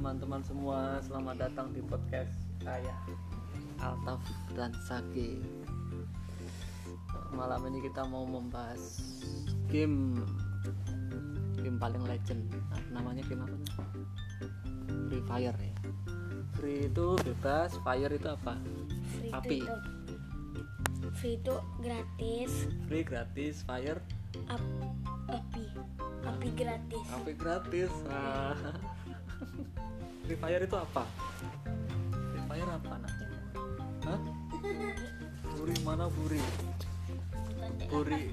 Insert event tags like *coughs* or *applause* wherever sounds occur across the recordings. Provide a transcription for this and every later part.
teman-teman semua, selamat datang di podcast saya Altaf dan Saki. Malam ini kita mau membahas game game paling legend. Nah, namanya game apa? Free Fire ya. Free itu bebas, Fire itu apa? Free Api. itu free itu gratis Free gratis, Fire ap- api api gratis Api gratis. Ah. Free Fire itu apa? Free Fire apa nak? Hah? Buri mana Buri? Buri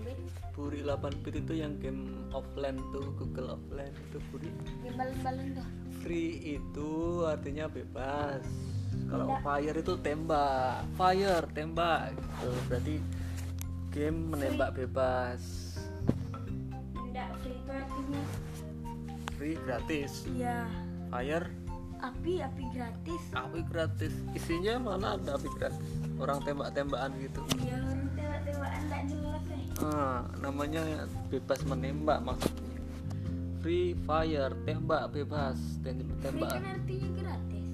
Buri 8 bit itu yang game offline tuh Google offline itu Buri. balon-balon tuh Free itu artinya bebas. Kalau Tidak. fire itu tembak. Fire tembak gitu. Berarti game menembak bebas. enggak free itu artinya Free gratis. ya Fire api api gratis api gratis. Isinya mana ada api gratis? Orang tembak-tembakan gitu. ya orang tembak-tembakan enggak jelas eh Ah, namanya bebas menembak maksudnya. Free fire, tembak bebas, tem- free tembak kan artinya gratis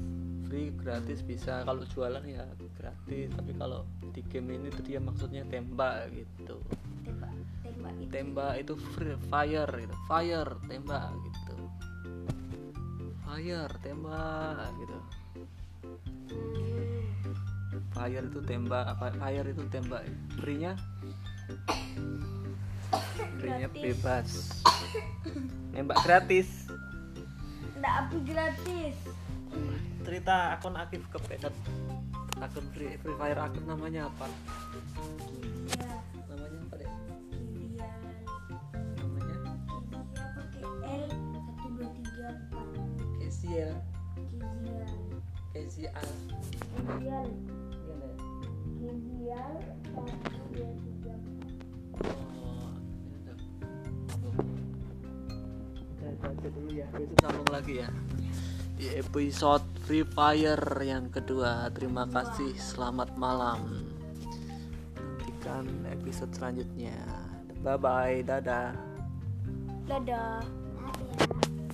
free gratis bisa kalau jualan ya gratis, tapi kalau di game ini tuh dia maksudnya tembak gitu. tembak tembak itu Tembak itu free fire gitu. Fire, tembak gitu. Fire, tembak gitu. Fire itu tembak, apa fire itu tembak. Free-nya Free-nya bebas. *coughs* Nembak gratis. enggak api gratis Cerita akun aktif kepedat. Akun free, free fire akun namanya apa? Dulu ya. Besok sambung lagi ya. Di episode Free Fire yang kedua. Terima kasih. Selamat malam. Nantikan episode selanjutnya. Bye bye. Dadah. dadah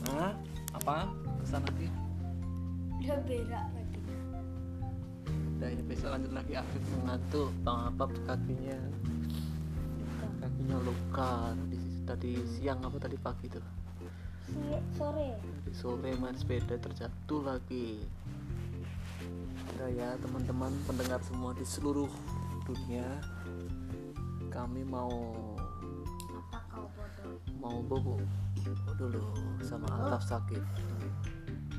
Hah? Apa? Pesan lagi? udah berak lagi Udah ya besok lanjut lagi Afif mengantuk. Bang apa kakinya? Kakinya luka. Tadi, tadi siang apa tadi pagi tuh? Si- sore Tadi sore main sepeda terjatuh lagi. Udah ya teman-teman pendengar semua di seluruh dunia. Kami mau mau bobo. Dulu sama Altaf Sakif.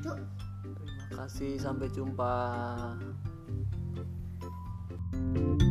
Terima kasih sampai jumpa. thank you